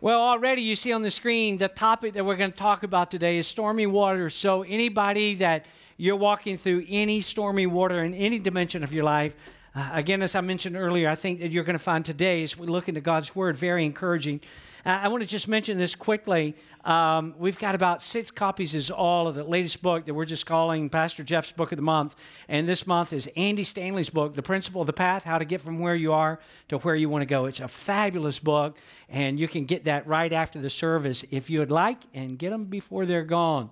Well, already you see on the screen the topic that we're going to talk about today is stormy water. So, anybody that you're walking through any stormy water in any dimension of your life, uh, again, as I mentioned earlier, I think that you're going to find today, as we look into God's Word, very encouraging. Uh, I want to just mention this quickly. Um, we've got about six copies is all of the latest book that we're just calling Pastor Jeff's Book of the Month. And this month is Andy Stanley's book, The Principle of the Path How to Get From Where You Are to Where You Want to Go. It's a fabulous book, and you can get that right after the service if you would like, and get them before they're gone.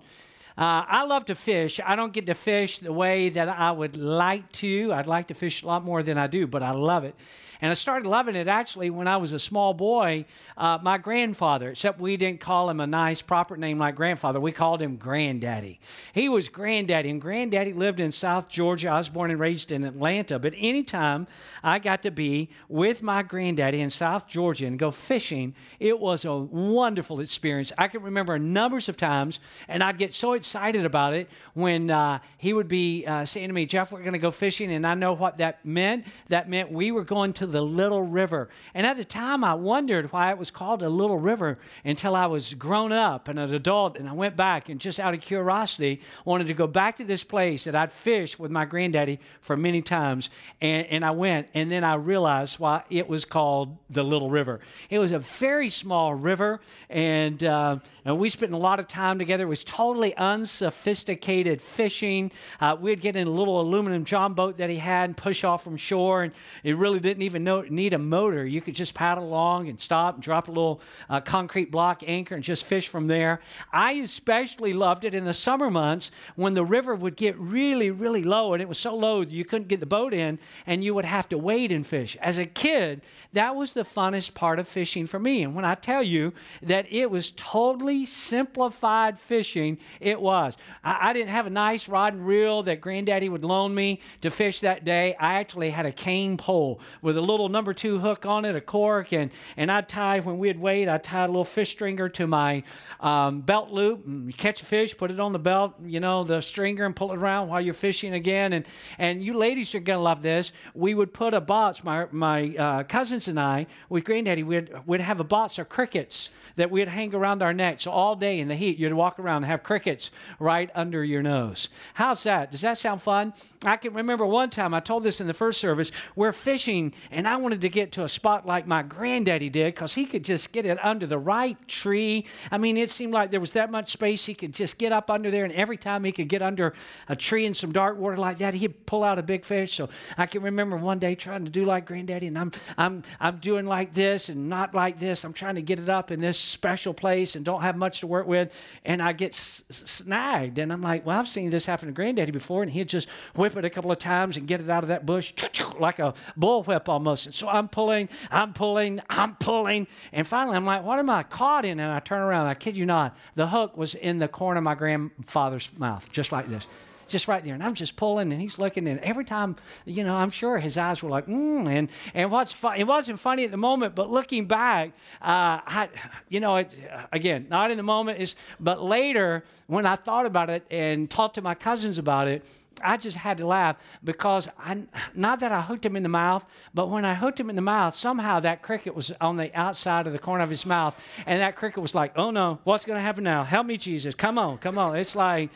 Uh, I love to fish. I don't get to fish the way that I would like to. I'd like to fish a lot more than I do, but I love it. And I started loving it actually when I was a small boy. Uh, my grandfather, except we didn't call him a nice, proper name like grandfather, we called him Granddaddy. He was Granddaddy, and Granddaddy lived in South Georgia. I was born and raised in Atlanta, but anytime I got to be with my Granddaddy in South Georgia and go fishing, it was a wonderful experience. I can remember numbers of times, and I'd get so excited about it when uh, he would be uh, saying to me, Jeff, we're going to go fishing, and I know what that meant. That meant we were going to the Little River. And at the time, I wondered why it was called a Little River until I was grown up and an adult. And I went back and just out of curiosity wanted to go back to this place that I'd fished with my granddaddy for many times. And, and I went, and then I realized why it was called the Little River. It was a very small river, and, uh, and we spent a lot of time together. It was totally unsophisticated fishing. Uh, we'd get in a little aluminum john boat that he had and push off from shore, and it really didn't even no, need a motor. You could just paddle along and stop and drop a little uh, concrete block anchor and just fish from there. I especially loved it in the summer months when the river would get really, really low, and it was so low you couldn't get the boat in, and you would have to wade and fish. As a kid, that was the funnest part of fishing for me. And when I tell you that it was totally simplified fishing, it was. I, I didn't have a nice rod and reel that Granddaddy would loan me to fish that day. I actually had a cane pole with a little number two hook on it, a cork, and, and I'd tie, when we'd wait, I'd tie a little fish stringer to my um, belt loop. And catch a fish, put it on the belt, you know, the stringer, and pull it around while you're fishing again. And, and you ladies are to love this. We would put a box, my, my uh, cousins and I, with Granddaddy, we'd, we'd have a box of crickets that we'd hang around our necks. All day in the heat, you'd walk around and have crickets right under your nose. How's that? Does that sound fun? I can remember one time, I told this in the first service, we're fishing, and I wanted to get to a spot like my granddaddy did because he could just get it under the right tree. I mean, it seemed like there was that much space he could just get up under there, and every time he could get under a tree in some dark water like that, he'd pull out a big fish. So I can remember one day trying to do like granddaddy, and I'm, I'm, I'm doing like this and not like this. I'm trying to get it up in this special place and don't have much to work with, and I get snagged. And I'm like, well, I've seen this happen to granddaddy before, and he'd just whip it a couple of times and get it out of that bush like a bullwhip almost. So I'm pulling, I'm pulling, I'm pulling, and finally I'm like, what am I caught in? And I turn around, I kid you not, the hook was in the corner of my grandfather's mouth, just like this just right there. And I'm just pulling, and he's looking, and every time, you know, I'm sure his eyes were like, mm. And and what's fun, it wasn't funny at the moment, but looking back, uh, I, you know, it, again, not in the moment is, but later when I thought about it and talked to my cousins about it. I just had to laugh because I, not that I hooked him in the mouth, but when I hooked him in the mouth, somehow that cricket was on the outside of the corner of his mouth, and that cricket was like, "Oh no, what's going to happen now? Help me, Jesus! Come on, come on!" It's like,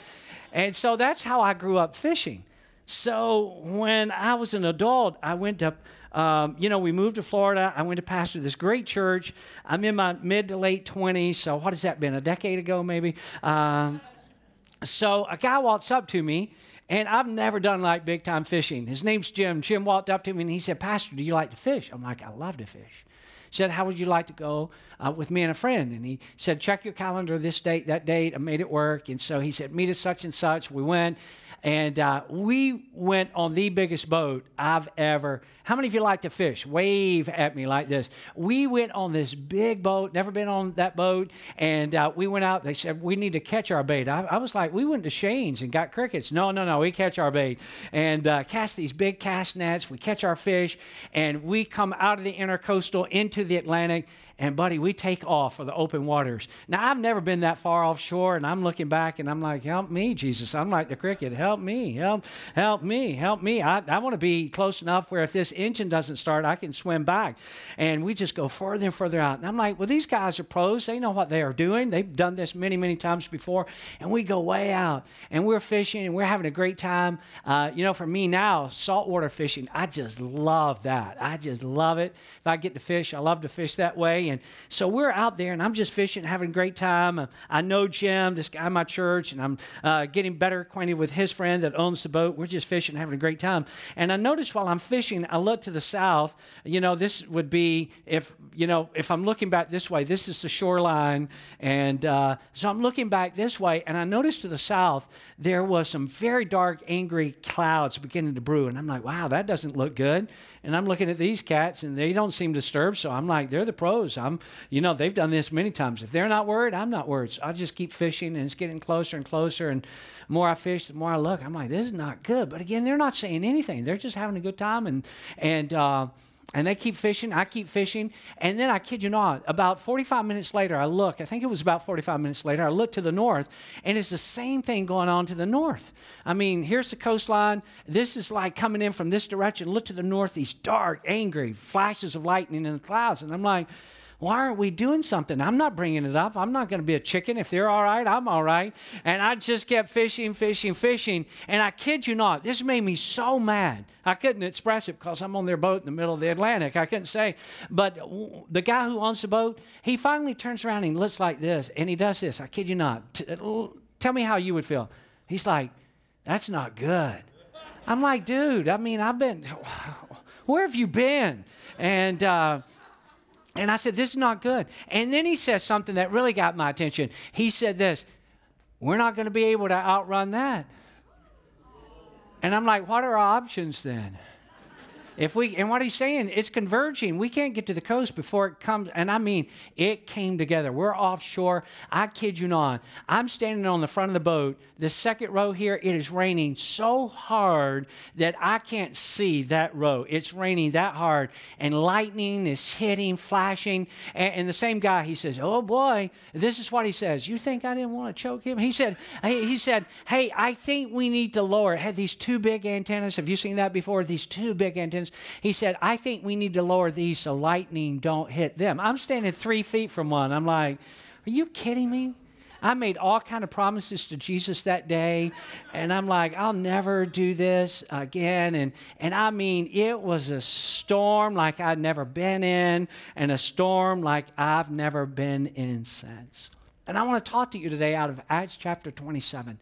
and so that's how I grew up fishing. So when I was an adult, I went to, um, you know, we moved to Florida. I went to pastor this great church. I'm in my mid to late 20s. So what has that been? A decade ago, maybe? Um, so a guy walks up to me, and I've never done like big time fishing. His name's Jim. Jim walked up to me and he said, Pastor, do you like to fish? I'm like, I love to fish He said, How would you like to go uh, with me and a friend? And he said, Check your calendar this date, that date. I made it work. And so he said, Meet us such and such. We went. And uh, we went on the biggest boat I've ever. How many of you like to fish? Wave at me like this. We went on this big boat, never been on that boat. And uh, we went out. They said, We need to catch our bait. I, I, was like, We went to Shane's and got crickets. No, no, no. We catch our bait and uh, cast these big cast nets. We catch our fish. And we come out of the intercoastal into into the Atlantic, and buddy, we take off for the open waters. Now, I've never been that far offshore, and I'm looking back and I'm like, help me, Jesus. I'm like the cricket. Help me, help, help me, help me. I, I want to be close enough where if this engine doesn't start, I can swim back. And we just go further and further out. And I'm like, well, these guys are pros. They know what they are doing. They've done this many, many times before. And we go way out and we're fishing and we're having a great time. Uh, you know, for me now, saltwater fishing, I just love that. I just love it. If I get to fish, I love to fish that way. And so we're out there, and I'm just fishing, having a great time. I know Jim, this guy in my church, and I'm uh, getting better acquainted with his friend that owns the boat. We're just fishing, having a great time. And I noticed while I'm fishing, I look to the south. You know, this would be if you know if I'm looking back this way. This is the shoreline, and uh, so I'm looking back this way, and I noticed to the south there was some very dark, angry clouds beginning to brew, and I'm like, wow, that doesn't look good. And I'm looking at these cats, and they don't seem disturbed. So I'm like, they're the pros. I'm, you know, they've done this many times. If they're not worried, I'm not worried. So I just keep fishing, and it's getting closer and closer. And the more I fish, the more I look. I'm like, this is not good. But again, they're not saying anything. They're just having a good time, and and. Uh, and they keep fishing. I keep fishing. And then I kid you not, about 45 minutes later, I look. I think it was about 45 minutes later. I look to the north, and it's the same thing going on to the north. I mean, here's the coastline. This is like coming in from this direction. Look to the north, these dark, angry flashes of lightning in the clouds. And I'm like, why aren't we doing something? I'm not bringing it up. I'm not going to be a chicken. If they're all right, I'm all right. And I just kept fishing, fishing, fishing. And I kid you not, this made me so mad. I couldn't express it because I'm on their boat in the middle of the Atlantic. I couldn't say. But the guy who owns the boat, he finally turns around and looks like this. And he does this. I kid you not. Tell me how you would feel. He's like, that's not good. I'm like, dude, I mean, I've been, where have you been? And, uh, and I said, This is not good. And then he says something that really got my attention. He said this, We're not going to be able to outrun that. And I'm like, What are our options then? If we and what he's saying, it's converging. We can't get to the coast before it comes. And I mean, it came together. We're offshore. I kid you not. I'm standing on the front of the boat. The second row here, it is raining so hard that I can't see that row. It's raining that hard, and lightning is hitting, flashing. And, and the same guy, he says, "Oh boy, this is what he says. You think I didn't want to choke him?" He said, "He said, hey, I think we need to lower." Had these two big antennas. Have you seen that before? These two big antennas. He said, I think we need to lower these so lightning don't hit them. I'm standing three feet from one. I'm like, are you kidding me? I made all kind of promises to Jesus that day, and I'm like, I'll never do this again. And and I mean, it was a storm like I'd never been in, and a storm like I've never been in since. And I want to talk to you today out of Acts chapter 27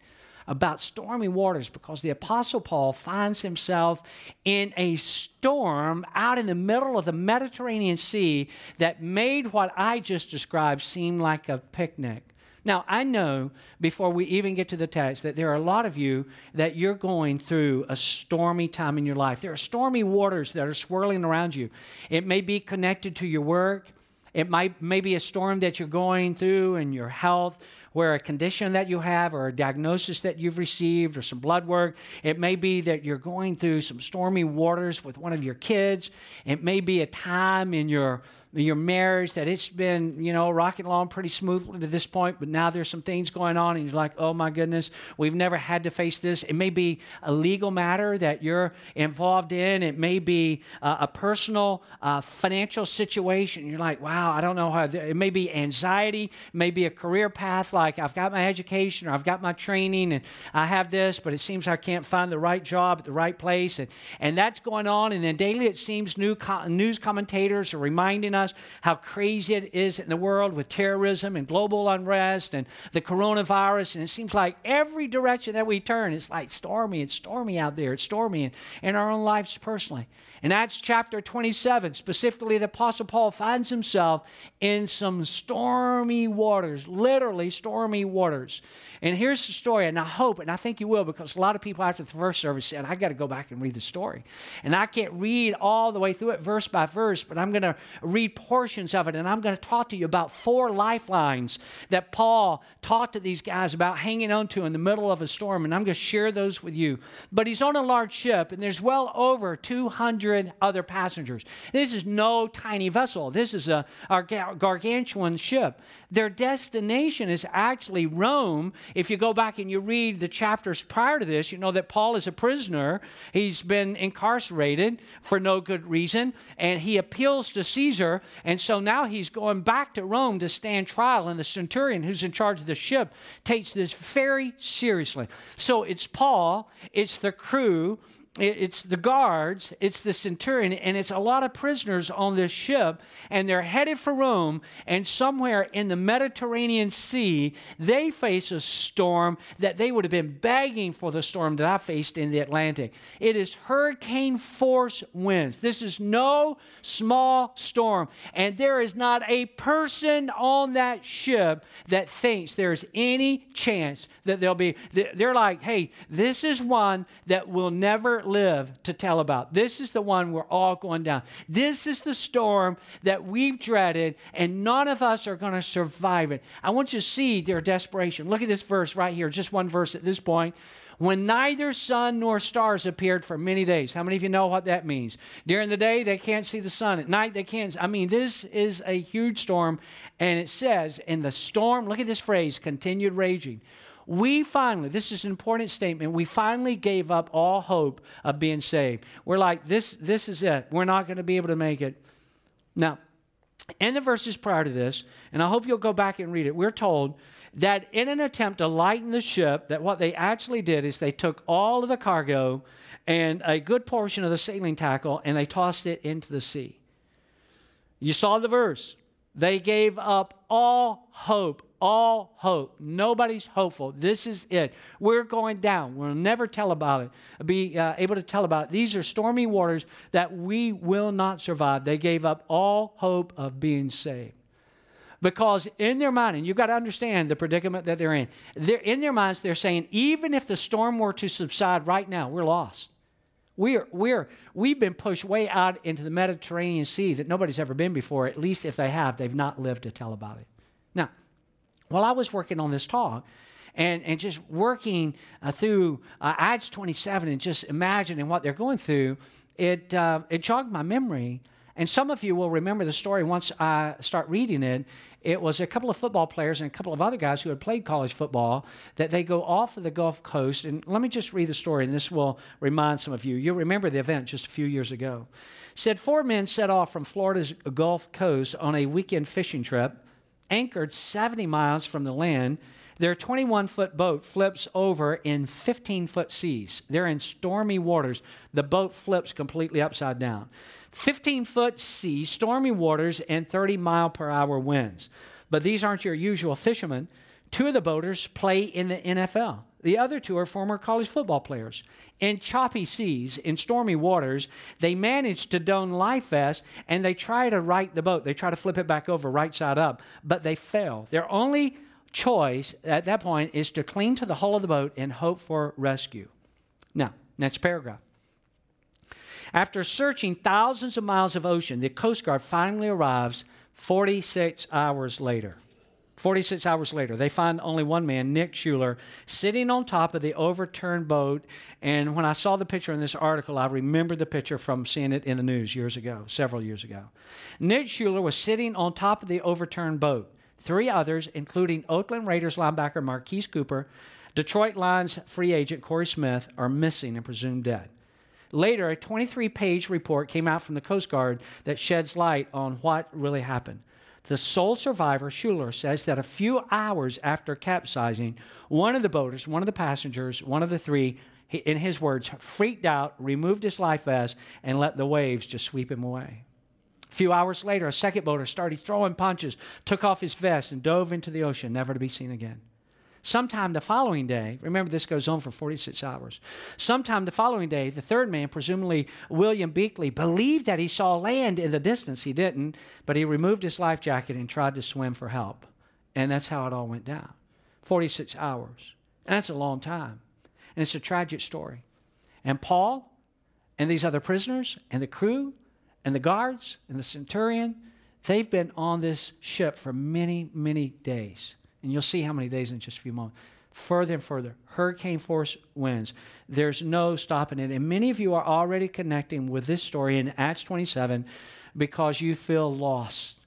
about stormy waters because the Apostle Paul finds himself in a storm out in the middle of the Mediterranean Sea that made what I just described seem like a picnic. Now, I know before we even get to the text that there are a lot of you that you're going through a stormy time in your life. There are stormy waters that are swirling around you. It may be connected to your work, it might may be a storm that you're going through in your health where a condition that you have or a diagnosis that you've received or some blood work. It may be that you're going through some stormy waters with one of your kids. It may be a time in your your marriage that it's been, you know, rocking along pretty smoothly to this point, but now there's some things going on and you're like, oh my goodness, we've never had to face this. It may be a legal matter that you're involved in. It may be uh, a personal uh, financial situation. You're like, wow, I don't know how. It may be anxiety, it may be a career path like I've got my education or I've got my training and I have this, but it seems I can't find the right job at the right place. And, and that's going on. And then daily it seems new co- news commentators are reminding us us how crazy it is in the world with terrorism and global unrest and the coronavirus. And it seems like every direction that we turn, it's like stormy. It's stormy out there. It's stormy in, in our own lives personally. In Acts chapter 27, specifically, the Apostle Paul finds himself in some stormy waters, literally stormy waters. And here's the story, and I hope, and I think you will, because a lot of people after the first service said, I got to go back and read the story. And I can't read all the way through it verse by verse, but I'm going to read portions of it, and I'm going to talk to you about four lifelines that Paul talked to these guys about hanging on to in the middle of a storm, and I'm going to share those with you. But he's on a large ship, and there's well over 200 other passengers. This is no tiny vessel. This is a, a gargantuan ship. Their destination is actually Rome, if you go back and you read the chapters prior to this, you know that Paul is a prisoner. He's been incarcerated for no good reason, and he appeals to Caesar. And so now he's going back to Rome to stand trial. And the centurion who's in charge of the ship takes this very seriously. So it's Paul, it's the crew, it's the guards, it's the centurion, and it's a lot of prisoners on this ship, and they're headed for Rome. And somewhere in the Mediterranean Sea, they face a storm that they would have been begging for the storm that I faced in the Atlantic. It is hurricane force winds. This is no small storm, and there is not a person on that ship that thinks there's any chance that there'll be. They're like, hey, this is one that will never live to tell about. This is the one we're all going down. This is the storm that we've dreaded, and none of us are going to survive it. I want you to see their desperation. Look at this verse right here, just one verse at this point when neither sun nor stars appeared for many days. How many of you know what that means? During the day, they can't see the sun. At night, they can't. I mean, this is a huge storm. And it says, in the storm, look at this phrase, continued raging. We finally, this is an important statement, we finally gave up all hope of being saved. We're like, this, this is it. We're not going to be able to make it. Now, in the verses prior to this, and I hope you'll go back and read it, we're told that in an attempt to lighten the ship, that what they actually did is they took all of the cargo and a good portion of the sailing tackle and they tossed it into the sea. You saw the verse. They gave up all hope all hope. Nobody's hopeful. This is it. We're going down. We'll never tell about it, be uh, able to tell about it. These are stormy waters that we will not survive. They gave up all hope of being saved. Because in their mind, and you've got to understand the predicament that they're in, they're, in their minds, they're saying, even if the storm were to subside right now, we're lost. We're, we're, we've been pushed way out into the Mediterranean Sea that nobody's ever been before. At least if they have, they've not lived to tell about it. Now, while I was working on this talk, and, and just working uh, through uh, Acts 27 and just imagining what they're going through, it, uh, it jogged my memory. And some of you will remember the story once I start reading it. It was a couple of football players and a couple of other guys who had played college football that they go off of the Gulf Coast. And let me just read the story, and this will remind some of you. You'll remember the event just a few years ago. Said four men set off from Florida's Gulf Coast on a weekend fishing trip anchored 70 miles from the land. Their 21 foot boat flips over in 15 foot seas. They're in stormy waters. The boat flips completely upside down. 15 foot seas, stormy waters, and 30 mile per hour winds. But these aren't your usual fishermen. Two of the boaters play in the NFL. The other two are former college football players. In choppy seas, in stormy waters, they manage to don life vests and they try to right the boat. They try to flip it back over right side up, but they fail. Their only choice at that point is to cling to the hull of the boat and hope for rescue. Now, next paragraph. After searching thousands of miles of ocean, the Coast Guard finally arrives 46 hours later. 46 hours later, they find only one man, Nick Schuyler, sitting on top of the overturned boat. And when I saw the picture in this article, I remembered the picture from seeing it in the news years ago, several years ago. Nick Schuyler was sitting on top of the overturned boat. Three others, including Oakland Raiders linebacker Marquise Cooper, Detroit Lions free agent Corey Smith, are missing and presumed dead. Later, a 23 page report came out from the Coast Guard that sheds light on what really happened. The sole survivor, Schuyler, says that a few hours after capsizing, one of the boaters, one of the passengers, one of the three, in his words, freaked out, removed his life vest, and let the waves just sweep him away. A few hours later, a second boater started throwing punches, took off his vest, and dove into the ocean, never to be seen again. Sometime the following day, remember this goes on for 46 hours. Sometime the following day, the third man, presumably William Bleakley, believed that he saw land in the distance. He didn't, but he removed his life jacket and tried to swim for help. And that's how it all went down 46 hours. And that's a long time. And it's a tragic story. And Paul and these other prisoners and the crew and the guards and the centurion, they've been on this ship for many, many days. And you'll see how many days in just a few moments. Further and further, hurricane force winds. There's no stopping it. And many of you are already connecting with this story in Acts 27 because you feel lost,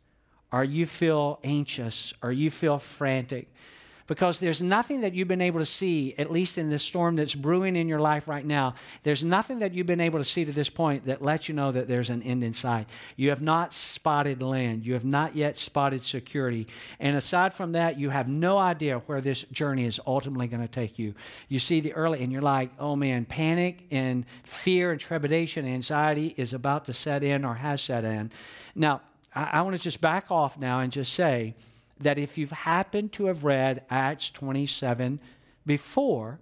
or you feel anxious, or you feel frantic because there's nothing that you've been able to see, at least in this storm that's brewing in your life right now. There's nothing that you've been able to see to this point that lets you know that there's an end in sight. You have not spotted land, you have not yet spotted security. And aside from that, you have no idea where this journey is ultimately going to take you. You see the early, and you're like, oh man, panic and fear and trepidation, anxiety is about to set in or has set in. Now, I, I want to just back off now and just say, that if you've happened to have read Acts 27 before,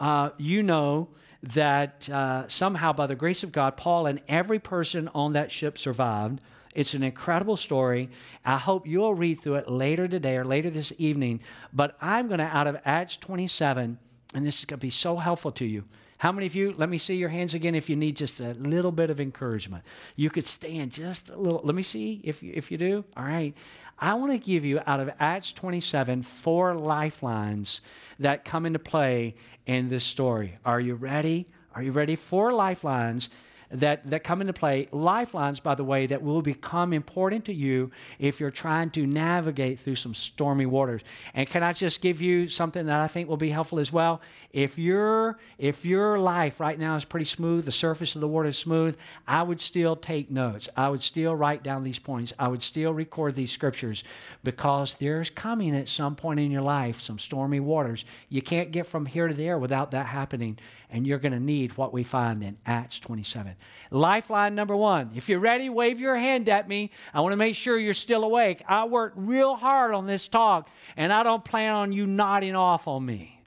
uh, you know that uh, somehow, by the grace of God, Paul and every person on that ship survived. It's an incredible story. I hope you'll read through it later today or later this evening. But I'm going to, out of Acts 27, and this is going to be so helpful to you. How many of you, let me see your hands again if you need just a little bit of encouragement. You could stand just a little. Let me see if you, if you do. All right. I want to give you out of Acts 27 four lifelines that come into play in this story. Are you ready? Are you ready? Four lifelines that, that come into play. Lifelines, by the way, that will become important to you if you're trying to navigate through some stormy waters. And can I just give you something that I think will be helpful as well? If your if your life right now is pretty smooth, the surface of the water is smooth, I would still take notes. I would still write down these points. I would still record these scriptures because there's coming at some point in your life some stormy waters. You can't get from here to there without that happening and you're going to need what we find in Acts 27. Lifeline number one. If you're ready, wave your hand at me. I want to make sure you're still awake. I worked real hard on this talk, and I don't plan on you nodding off on me.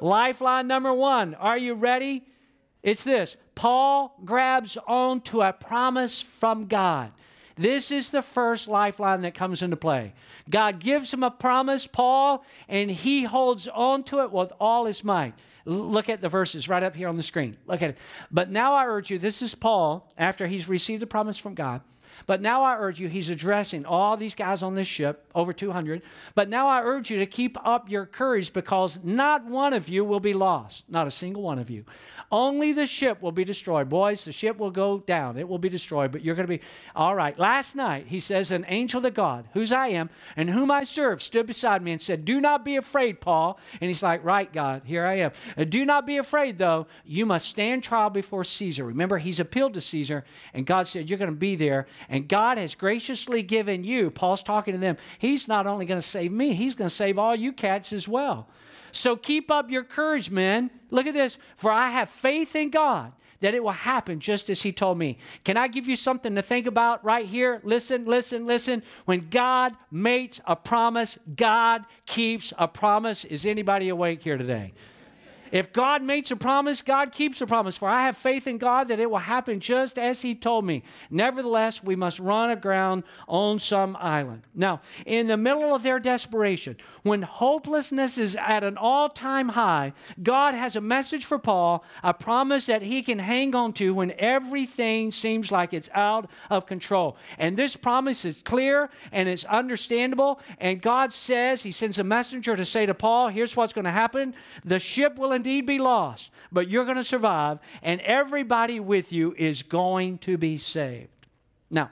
Lifeline number one. Are you ready? It's this Paul grabs on to a promise from God. This is the first lifeline that comes into play. God gives him a promise, Paul, and he holds on to it with all his might. Look at the verses right up here on the screen. Look at it. But now I urge you, this is Paul after he's received the promise from God. But now I urge you, he's addressing all these guys on this ship, over 200. But now I urge you to keep up your courage because not one of you will be lost, not a single one of you. Only the ship will be destroyed. Boys, the ship will go down. It will be destroyed, but you're going to be all right. Last night, he says, An angel of God, whose I am and whom I serve, stood beside me and said, Do not be afraid, Paul. And he's like, Right, God, here I am. Uh, do not be afraid, though. You must stand trial before Caesar. Remember, he's appealed to Caesar, and God said, You're going to be there. And God has graciously given you, Paul's talking to them, he's not only going to save me, he's going to save all you cats as well. So keep up your courage, men. Look at this. For I have faith in God that it will happen just as He told me. Can I give you something to think about right here? Listen, listen, listen. When God makes a promise, God keeps a promise. Is anybody awake here today? If God makes a promise, God keeps a promise. For I have faith in God that it will happen just as He told me. Nevertheless, we must run aground on some island. Now, in the middle of their desperation, when hopelessness is at an all time high, God has a message for Paul, a promise that he can hang on to when everything seems like it's out of control. And this promise is clear and it's understandable. And God says, He sends a messenger to say to Paul, Here's what's going to happen the ship will indeed be lost, but you're going to survive, and everybody with you is going to be saved. Now,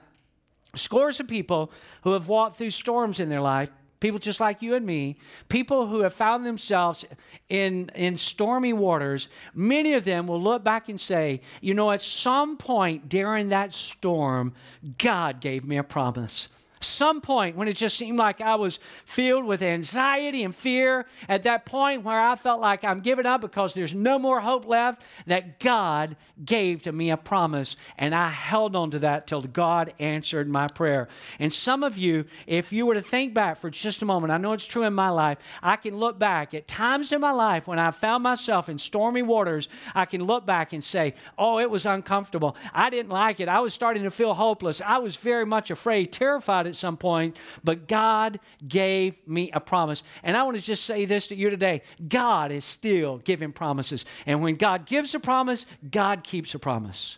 scores of people who have walked through storms in their life people just like you and me, people who have found themselves in, in stormy waters, many of them will look back and say, you know, at some point during that storm, God gave me a promise. Some point when it just seemed like I was filled with anxiety and fear, at that point where I felt like I'm giving up because there's no more hope left, that God gave to me a promise, and I held on to that till God answered my prayer. And some of you, if you were to think back for just a moment, I know it's true in my life, I can look back at times in my life when I found myself in stormy waters, I can look back and say, oh, it was uncomfortable. I didn't like it. I was starting to feel hopeless. I was very much afraid, terrified at some point, but God gave me a promise. And I want to just say this to you today God is still giving promises. And when God gives a promise, God keeps a promise.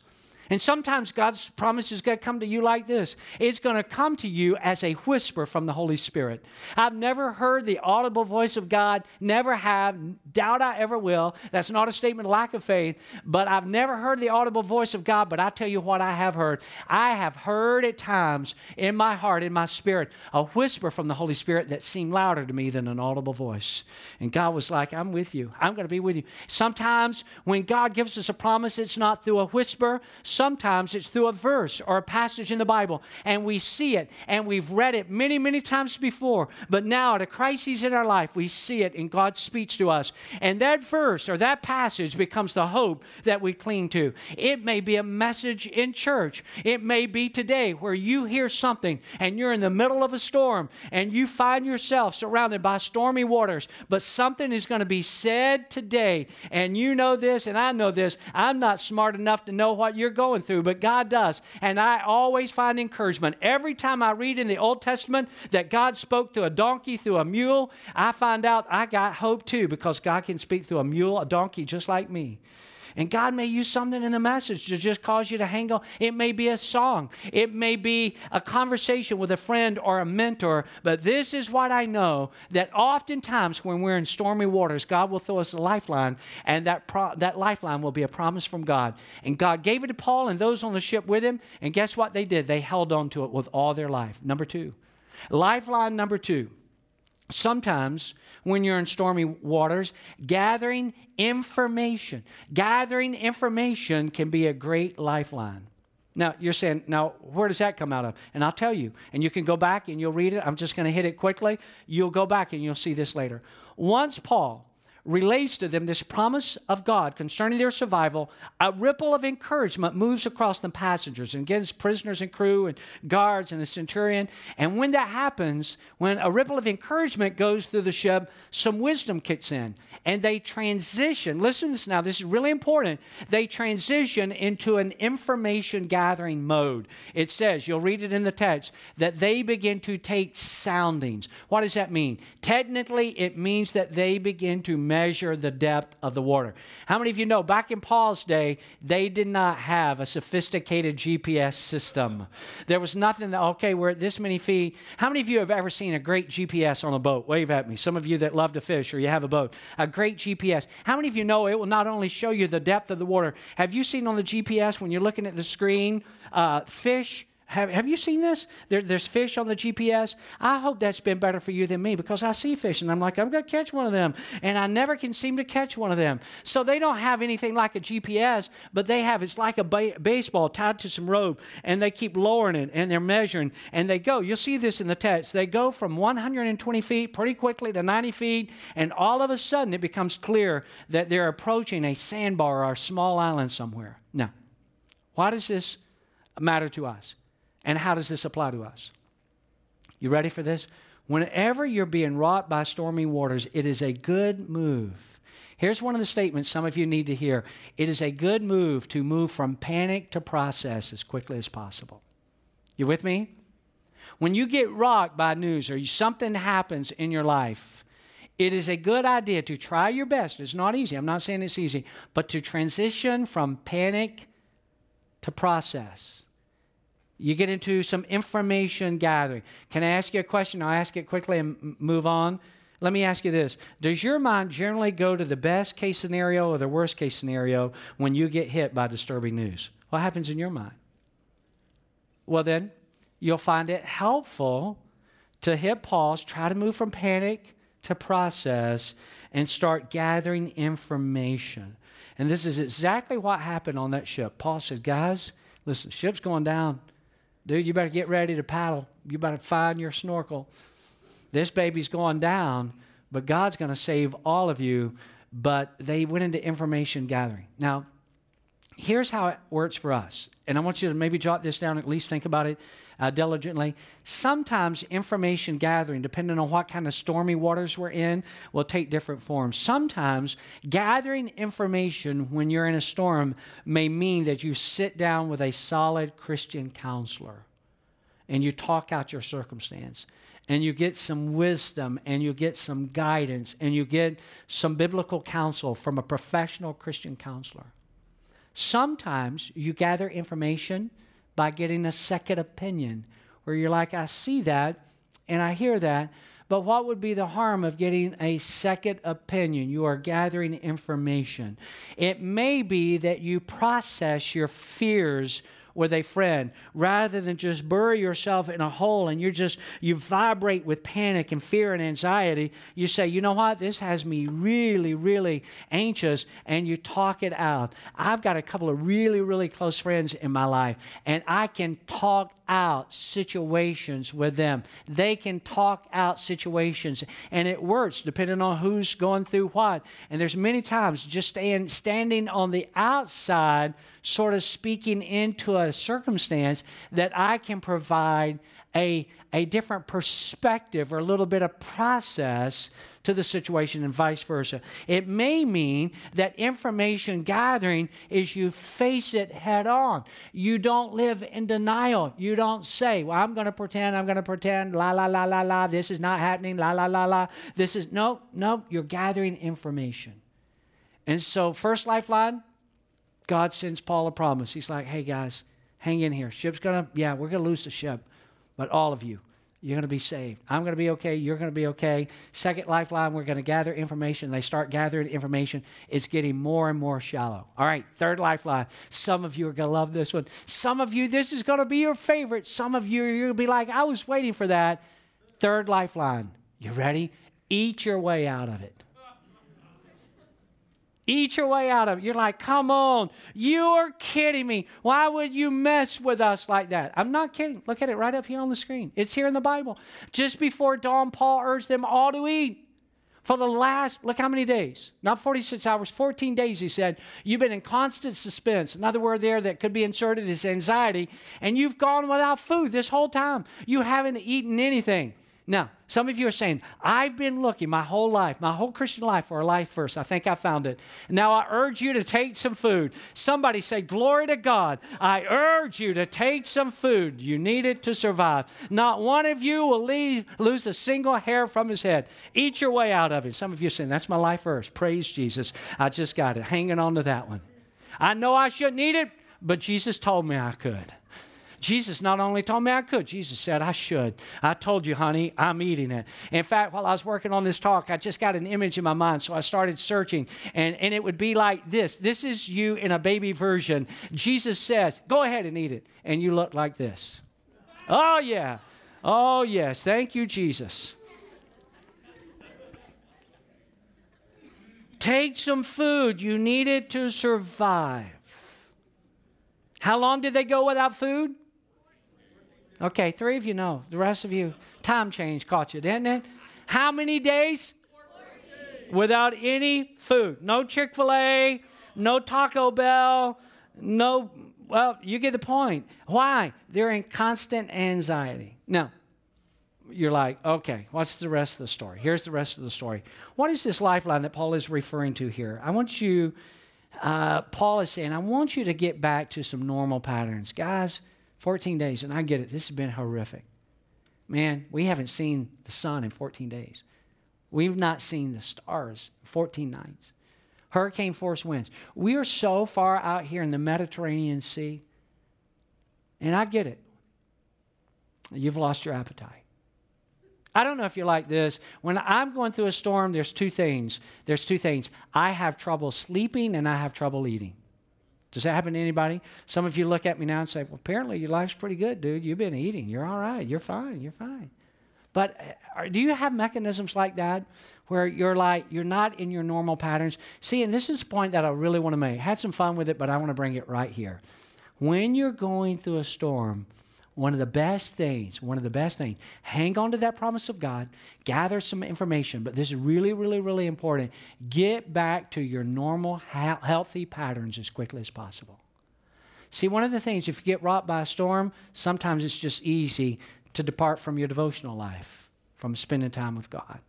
And sometimes God's promise is going to come to you like this it's going to come to you as a whisper from the Holy Spirit. I've never heard the audible voice of God, never have, doubt I ever will. That's not a statement of lack of faith, but I've never heard the audible voice of God. But I tell you what I have heard. I have heard at times in my heart, in my spirit, a whisper from the Holy Spirit that seemed louder to me than an audible voice. And God was like, I'm with you. I'm going to be with you. Sometimes when God gives us a promise, it's not through a whisper. Sometimes it's through a verse or a passage in the Bible, and we see it and we've read it many, many times before. But now, at a crisis in our life, we see it in God's speech to us. And that verse or that passage becomes the hope that we cling to. It may be a message in church, it may be today where you hear something and you're in the middle of a storm and you find yourself surrounded by stormy waters, but something is going to be said today. And you know this, and I know this. I'm not smart enough to know what you're going going through, but God does. And I always find encouragement. Every time I read in the Old Testament that God spoke to a donkey through a mule, I find out I got hope too because God can speak through a mule, a donkey, just like me. And God may use something in the message to just cause you to hang on. It may be a song, it may be a conversation with a friend or a mentor. But this is what I know that oftentimes when we're in stormy waters, God will throw us a lifeline, and that, pro- that lifeline will be a promise from God. And God gave it to Paul and those on the ship with him. And guess what they did? They held on to it with all their life. Number two, lifeline number two Sometimes, when you're in stormy waters, gathering information, gathering information can be a great lifeline. Now, you're saying, now, where does that come out of? And I'll tell you, and you can go back and you'll read it. I'm just going to hit it quickly. You'll go back and you'll see this later. Once Paul relates to them this promise of God concerning their survival, a ripple of encouragement moves across the passengers and against prisoners and crew and guards and the centurion. And when that happens, when a ripple of encouragement goes through the ship, some wisdom kicks in and they transition. Listen to this now, this is really important. They transition into an information gathering mode. It says, you'll read it in the text, that they begin to take soundings. What does that mean? Technically, it means that they begin to measure the depth of the water. How many of you know back in Paul's day, they did not have a sophisticated GPS system? There was nothing that, okay, we're at this many feet. How many of you have ever seen a great GPS on a boat? Wave at me. Some of you that love to fish or you have a boat, a great GPS. How many of you know it will not only show you the depth of the water? Have you seen on the GPS when you're looking at the screen, uh, fish? Have, have you seen this? There, there's fish on the GPS. I hope that's been better for you than me because I see fish and I'm like, I'm going to catch one of them. And I never can seem to catch one of them. So they don't have anything like a GPS, but they have, it's like a ba- baseball tied to some rope and they keep lowering it and they're measuring and they go. You'll see this in the text. They go from 120 feet pretty quickly to 90 feet and all of a sudden it becomes clear that they're approaching a sandbar or a small island somewhere. Now, why does this matter to us? And how does this apply to us? You ready for this? Whenever you're being wrought by stormy waters, it is a good move. Here's one of the statements some of you need to hear it is a good move to move from panic to process as quickly as possible. You with me? When you get rocked by news or something happens in your life, it is a good idea to try your best. It's not easy. I'm not saying it's easy, but to transition from panic to process. You get into some information gathering. Can I ask you a question? I'll ask it quickly and move on. Let me ask you this Does your mind generally go to the best case scenario or the worst case scenario when you get hit by disturbing news? What happens in your mind? Well, then, you'll find it helpful to hit pause, try to move from panic to process, and start gathering information. And this is exactly what happened on that ship. Paul said, Guys, listen, ship's going down dude, you better get ready to paddle. you better find your snorkel. This baby's going down, but God's going to save all of you. But they went into information gathering. Now, here's how it works for us. And I want you to maybe jot this down, at least think about it uh, diligently. Sometimes information gathering, depending on what kind of stormy waters we're in, will take different forms. Sometimes gathering information when you're in a storm may mean that you sit down with a solid Christian counselor and you talk out your circumstance and you get some wisdom and you get some guidance and you get some biblical counsel from a professional Christian counselor. Sometimes you gather information by getting a second opinion where you're like, I see that and I hear that, but what would be the harm of getting a second opinion? You are gathering information. It may be that you process your fears with a friend rather than just bury yourself in a hole and you're just you vibrate with panic and fear and anxiety you say you know what? This has me really really anxious and you talk it out. I've got a couple of really really close friends in my life and i can talk out situations with them. They can talk out situations and it works depending on who's going through what. And there's many times just stand, standing on the outside sort of speaking into a circumstance that I can provide a, a different perspective or a little bit of process to the situation and vice versa. It may mean that information gathering is you face it head on. You don't live in denial. You don't say, Well, I'm going to pretend, I'm going to pretend, la, la, la, la, la, this is not happening, la, la, la, la. This is, no, no, you're gathering information. And so, first lifeline, God sends Paul a promise. He's like, hey guys, hang in here. Ship's gonna, yeah, we're gonna lose the ship, but all of you, you're going to be saved. I'm going to be okay. You're going to be okay. Second lifeline, we're going to gather information. They start gathering information. It's getting more and more shallow. All right, third lifeline. Some of you are going to love this one. Some of you, this is going to be your favorite. Some of you, to be like, I was waiting for that. Third lifeline. You ready? Eat your way out of it. Eat your way out of it. You're like, come on, you're kidding me. Why would you mess with us like that? I'm not kidding. Look at it right up here on the screen. It's here in the Bible. Just before dawn, Paul urged them all to eat. For the last, look how many days? Not 46 hours, 14 days, he said. You've been in constant suspense. Another word there that could be inserted is anxiety. And you've gone without food this whole time. You haven't eaten anything. Now, some of you are saying, I've been looking my whole life, my whole Christian life for a life verse. I think I found it. Now I urge you to take some food. Somebody say, Glory to God. I urge you to take some food. You need it to survive. Not one of you will leave, lose a single hair from his head. Eat your way out of it. Some of you are saying, That's my life verse. Praise Jesus. I just got it. Hanging on to that one. I know I shouldn't eat it, but Jesus told me I could. Jesus not only told me I could, Jesus said I should. I told you, honey, I'm eating it. In fact, while I was working on this talk, I just got an image in my mind, so I started searching, and, and it would be like this. This is you in a baby version. Jesus says, Go ahead and eat it. And you look like this. Oh, yeah. Oh, yes. Thank you, Jesus. Take some food. You need it to survive. How long did they go without food? Okay, three of you know. The rest of you, time change caught you, didn't it? How many days? 14. Without any food. No Chick fil A, no Taco Bell, no, well, you get the point. Why? They're in constant anxiety. Now, you're like, okay, what's the rest of the story? Here's the rest of the story. What is this lifeline that Paul is referring to here? I want you, uh, Paul is saying, I want you to get back to some normal patterns. Guys, 14 days, and I get it. This has been horrific. Man, we haven't seen the sun in 14 days. We've not seen the stars 14 nights. Hurricane force winds. We are so far out here in the Mediterranean Sea, and I get it. You've lost your appetite. I don't know if you're like this. When I'm going through a storm, there's two things. There's two things. I have trouble sleeping and I have trouble eating. Does that happen to anybody? Some of you look at me now and say, Well, apparently your life's pretty good, dude. You've been eating. You're all right. You're fine. You're fine. But uh, do you have mechanisms like that where you're like, you're not in your normal patterns? See, and this is the point that I really want to make. Had some fun with it, but I want to bring it right here. When you're going through a storm, one of the best things, one of the best things, hang on to that promise of God, gather some information, but this is really, really, really important. Get back to your normal, healthy patterns as quickly as possible. See, one of the things, if you get rocked by a storm, sometimes it's just easy to depart from your devotional life, from spending time with God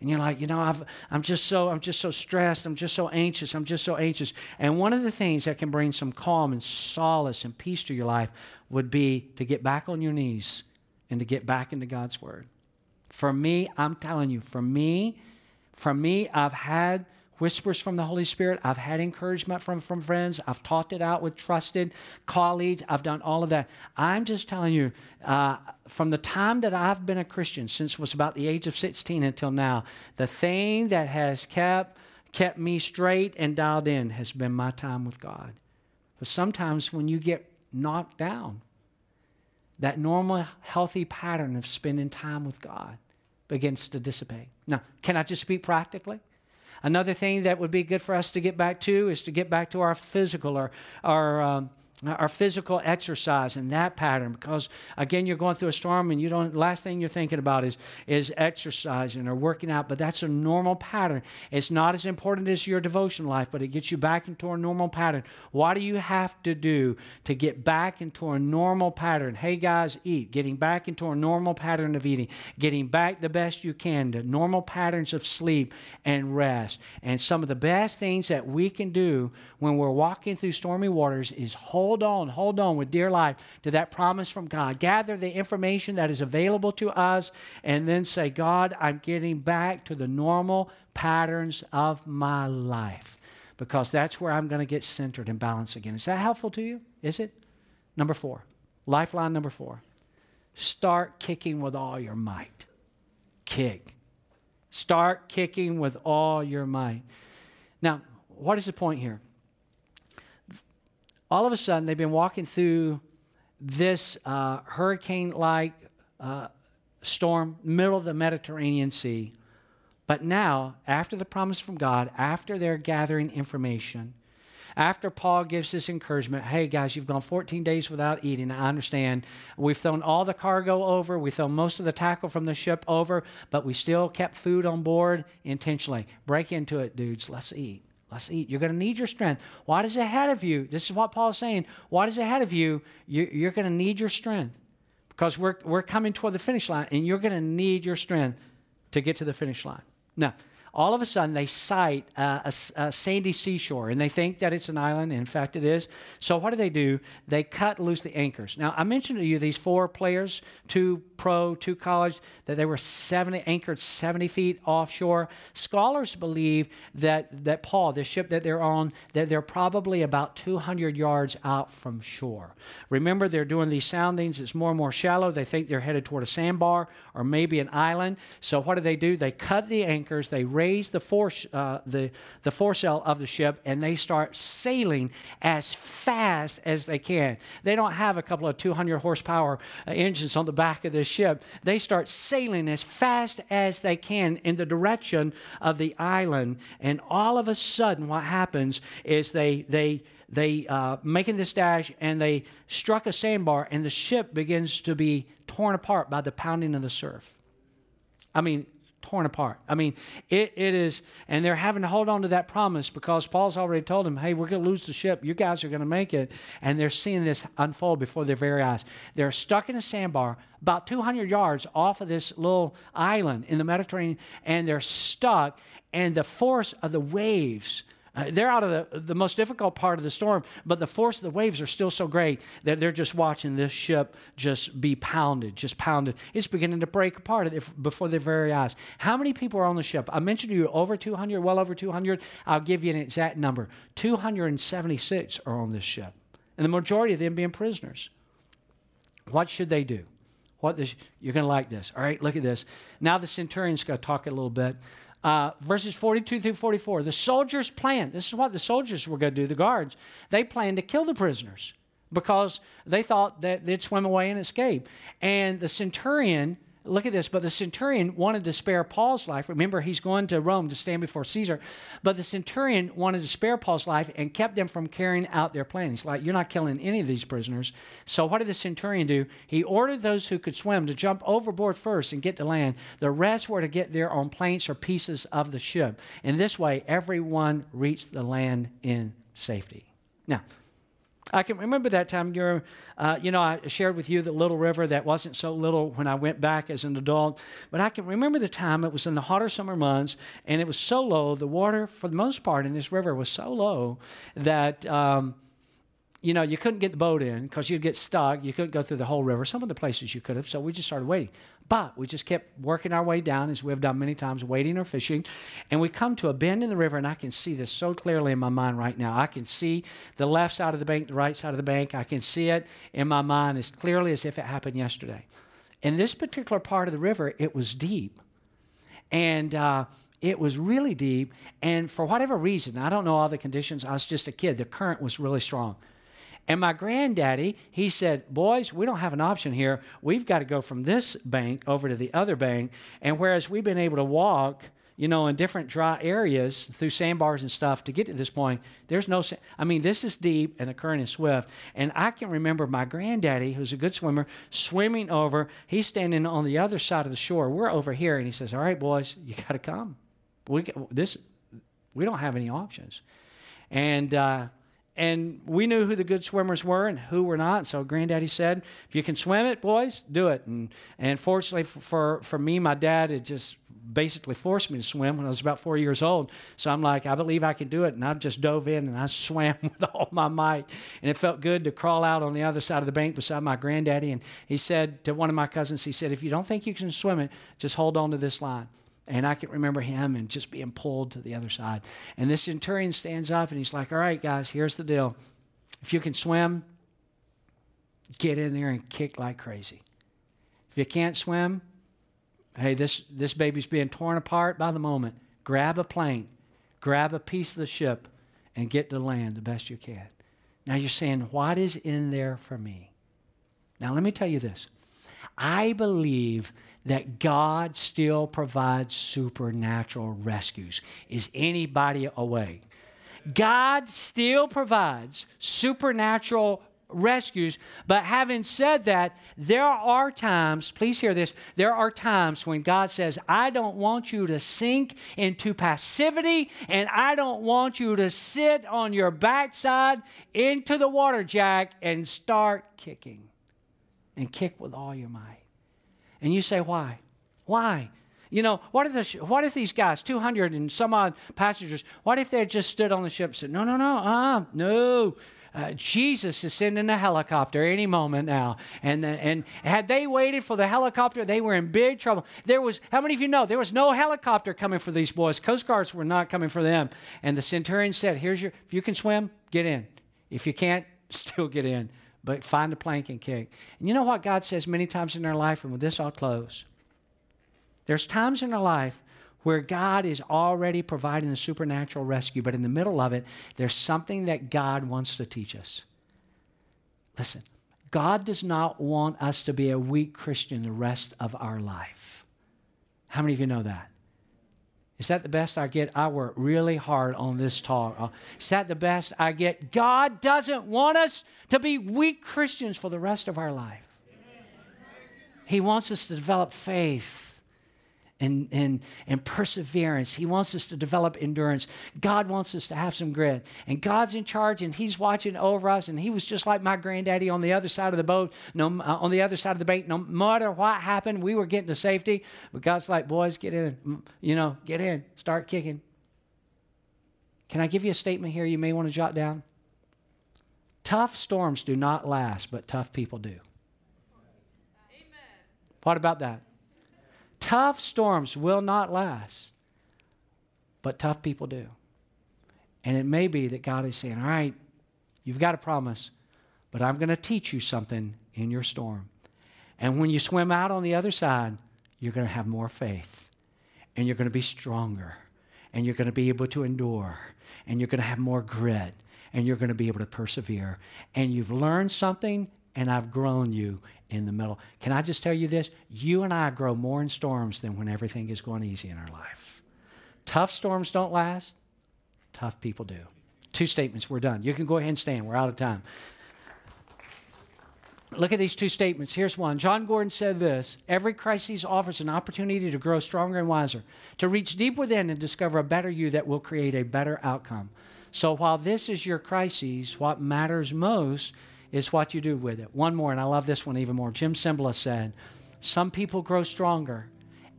and you're like, you know, I've, I'm just so I'm just so stressed. I'm just so anxious. I'm just so anxious. And one of the things that can bring some calm and solace and peace to your life would be to get back on your knees and to get back into God's Word. For me, I'm telling you, for me, for me, I've had whispers from the Holy Spirit. I've had encouragement from, from friends. I've talked it out with trusted colleagues. I've done all of that. I'm just telling you, uh, from the time that I've been a Christian, since was about the age of 16 until now, the thing that has kept kept me straight and dialed in has been my time with God. But sometimes when you get knocked down, that normal, healthy pattern of spending time with God begins to dissipate. Now, can I just speak practically? Another thing that would be good for us to get back to is to get back to our physical or our um, our physical exercise in that pattern because again you're going through a storm and you don't last thing you're thinking about is is exercising or working out but that's a normal pattern. It's not as important as your devotion life but it gets you back into a normal pattern. What do you have to do to get back into a normal pattern? Hey guys eat. Getting back into a normal pattern of eating. Getting back the best you can to normal patterns of sleep and rest. And some of the best things that we can do when we're walking through stormy waters is hold hold on, hold on with dear life to that promise from God. Gather the information that is available to us and then say, God, I'm getting back to the normal patterns of my life because that's where I'm going to get centered and balanced again. Is that helpful to you? Is it? Number four, lifeline number four start kicking with all your might. Kick. Start kicking with all your might. Now, what is the point here? All of a sudden they've been walking through this uh, hurricane like uh, storm, middle of the Mediterranean Sea. But now, after the promise from God, after they're gathering information, after Paul gives this encouragement, hey guys, you've gone 14 days without eating. I understand. We've thrown all the cargo over, we thrown most of the tackle from the ship over, but we still kept food on board intentionally. Break into it, dudes. Let's eat. Let's eat. You're going to need your strength. What is ahead of you? This is what Paul's saying. What is ahead of you? You're going to need your strength because we're, we're coming toward the finish line and you're going to need your strength to get to the finish line. Now, all of a sudden they sight uh, a, a, sandy seashore and they think that it's an island. In fact, it is. So, what do they do? They cut loose the anchors. Now, I mentioned to you these four players, two pro, two college, that they were 70, anchored 70 feet offshore. Scholars believe that, that Paul, the ship that they're on, that they're probably about 200 yards out from shore. Remember, they're doing these soundings. It's more and more shallow. They think they're headed toward a sandbar or maybe an island. So, what do they do? They cut the anchors, they raise the, fore, uh, the, the foresail of the ship, and they start sailing as fast as they can. They don't have a couple of 200 horsepower uh, engines on the back of this ship. They start sailing as fast as they can in the direction of the island. And all of a sudden, what happens is they, they, they uh, making this dash and they struck a sandbar and the ship begins to be torn apart by the pounding of the surf. I mean, torn apart. I mean, it, it is, and they're having to hold on to that promise because Paul's already told them, hey, we're going to lose the ship. You guys are going to make it. And they're seeing this unfold before their very eyes. They're stuck in a sandbar about 200 yards off of this little island in the Mediterranean, and they're stuck, and the force of the waves Uh, they're out of the, the most difficult part of the storm, but the force of the waves are still so great that they're just watching this ship just be pounded, just pounded. It's beginning to break apart before their very eyes. How many people are on the ship? I mentioned to you over 200, well over 200. I'll give you an exact number 276 are on this ship, and the majority of them being prisoners. What should they do? What this, you're going to like this. All right, look at this. Now the centurion's going to talk a little bit. Uh, verses 42 through 44. The soldiers planned, this is what the soldiers were going to do, the guards. They planned to kill the prisoners because they thought that they'd swim away and escape. And the centurion look at this. But the centurion wanted to spare Paul's life. Remember, he's going to Rome to stand before Caesar. But the centurion wanted to spare Paul's life and kept them from carrying out their plan. He's like, You're not killing any of these prisoners. So what did the centurion do? He ordered those who could swim to jump overboard first and get to land. The rest were to get there on planks or pieces of the ship. In this way, everyone reached the land in safety. Now, I can remember that time. You're, uh, you know, I shared with you the little river that wasn't so little when I went back as an adult. But I can remember the time it was in the hotter summer months, and it was so low. The water, for the most part, in this river was so low that. Um, you know, you couldn't get the boat in because you'd get stuck. You couldn't go through the whole river. Some of the places you could have, so we just started waiting. But we just kept working our way down, as we have done many times, waiting or fishing. And we come to a bend in the river, and I can see this so clearly in my mind right now. I can see the left side of the bank, the right side of the bank. I can see it in my mind as clearly as if it happened yesterday. In this particular part of the river, it was deep. And, uh, it was really deep, and for whatever reason, I don't know all the conditions, I was just a kid, the current was really strong. And my granddaddy, he said, Boys, we don't have an option here. We've got to go from this bank over to the other bank. And whereas we've been able to walk, you know, in different dry areas through sandbars and stuff to get to this point, there's no, I mean, this is deep and the current is swift. And I can remember my granddaddy, who's a good swimmer, swimming over. He's standing on the other side of the shore. We're over here. And he says, All right, boys, you got to come. We, this, we don't have any options. And, uh, and we knew who the good swimmers were and who were not. So Granddaddy said, "If you can swim it, boys, do it." And and fortunately for for me, my dad had just basically forced me to swim when I was about four years old. So I'm like, I believe I can do it, and I just dove in and I swam with all my might, and it felt good to crawl out on the other side of the bank beside my granddaddy. And he said to one of my cousins, he said, "If you don't think you can swim it, just hold on to this line." And I can remember him and just being pulled to the other side. And this centurion stands up and he's like, All right, guys, here's the deal. If you can swim, get in there and kick like crazy. If you can't swim, hey, this, this baby's being torn apart by the moment. Grab a plank, grab a piece of the ship, and get to land the best you can. Now you're saying, What is in there for me? Now let me tell you this. I believe that God still provides supernatural rescues. Is anybody awake? God still provides supernatural rescues. But having said that, there are times, please hear this, there are times when God says, I don't want you to sink into passivity and I don't want you to sit on your backside into the water jack and start kicking and kick with all your might. And you say, why? Why? You know, what if, the, what if these guys, 200 and some odd passengers, what if they just stood on the ship and said, no, no, no, uh, no. Uh, Jesus is sending a helicopter any moment now. And, the, and had they waited for the helicopter, they were in big trouble. There was, how many of you know, there was no helicopter coming for these boys. Coast Guards were not coming for them. And the centurion said, here's your, if you can swim, get in. If you can't, still get in but find a plank and kick. And you know what God says many times in our life, and with this I'll close. There's times in our life where God is already providing the supernatural rescue, but in the middle of it, there's something that God wants to teach us. Listen, God does not want us to be a weak Christian the rest of our life. How many of you know that? Is that the best I get? I work really hard on this talk. Uh, is that the best I get? God doesn't want us to be weak Christians for the rest of our life. He wants us to develop faith and, and, and perseverance. He wants us to develop endurance. God wants us to have some grit. And God's in charge and He's watching over us. And He was just like my granddaddy on the other side of the boat, no, uh, on the other side of the bank. No matter what happened, we were getting to safety. But God's like, boys, get in. You know, get in. Start kicking. Can I give you a statement here you may want to jot down? Tough storms do not last, but tough people do. Amen. What about that? Tough storms will not last, but tough people do. And it may be that God is saying, All right, you've got a promise, but I'm going to teach you something in your storm. And when you swim out on the other side, you're going to have more faith, and you're going to be stronger, and you're going to be able to endure, and you're going to have more grit, and you're going to be able to persevere. And you've learned something and I've grown you in the middle. Can I just tell you this? You and I grow more in storms than when everything is going easy in our life. Tough storms don't last, tough people do. Two statements, we're done. You can go ahead and stand, we're out of time. Look at these two statements. Here's one. John Gordon said this Every crisis offers an opportunity to grow stronger and wiser, to reach deep within and discover a better you that will create a better outcome. So while this is your crisis, what matters most is what you do with it. One more, and I love this one even more. Jim Cymbala said, Some people grow stronger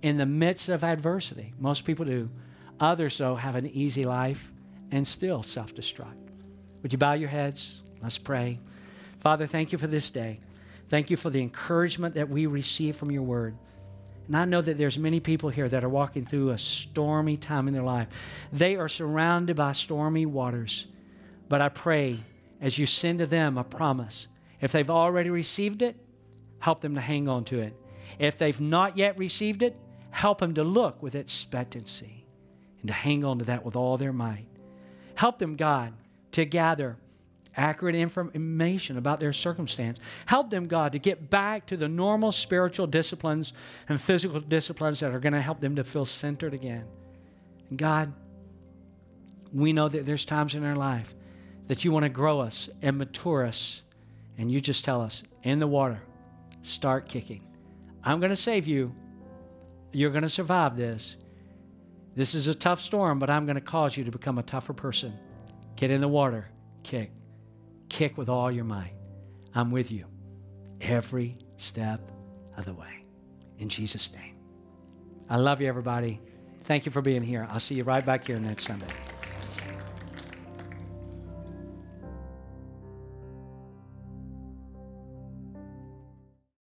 in the midst of adversity. Most people do. Others, though, have an easy life and still self destruct. Would you bow your heads? Let's pray. Father, thank you for this day. Thank you for the encouragement that we receive from your word. And I know that there's many people here that are walking through a stormy time in their life. They are surrounded by stormy waters. But I pray as you send to them a promise. If they've already received it, help them to hang on to it. If they've not yet received it, help them to look with expectancy and to hang on to that with all their might. Help them, God, to gather accurate information about their circumstance. Help them, God, to get back to the normal spiritual disciplines and physical disciplines that are going to help them to feel centered again. And God, we know that there's times in our life that you want to grow us and mature us, and you just tell us, in the water, start kicking. I'm going to save you. You're going to survive this. This is a tough storm, but I'm going to cause you to become a tougher person. Get in the water, kick. Kick with all your might. I'm with you every step of the way. In Jesus' name. I love you, everybody. Thank you for being here. I'll see you right back here next Sunday.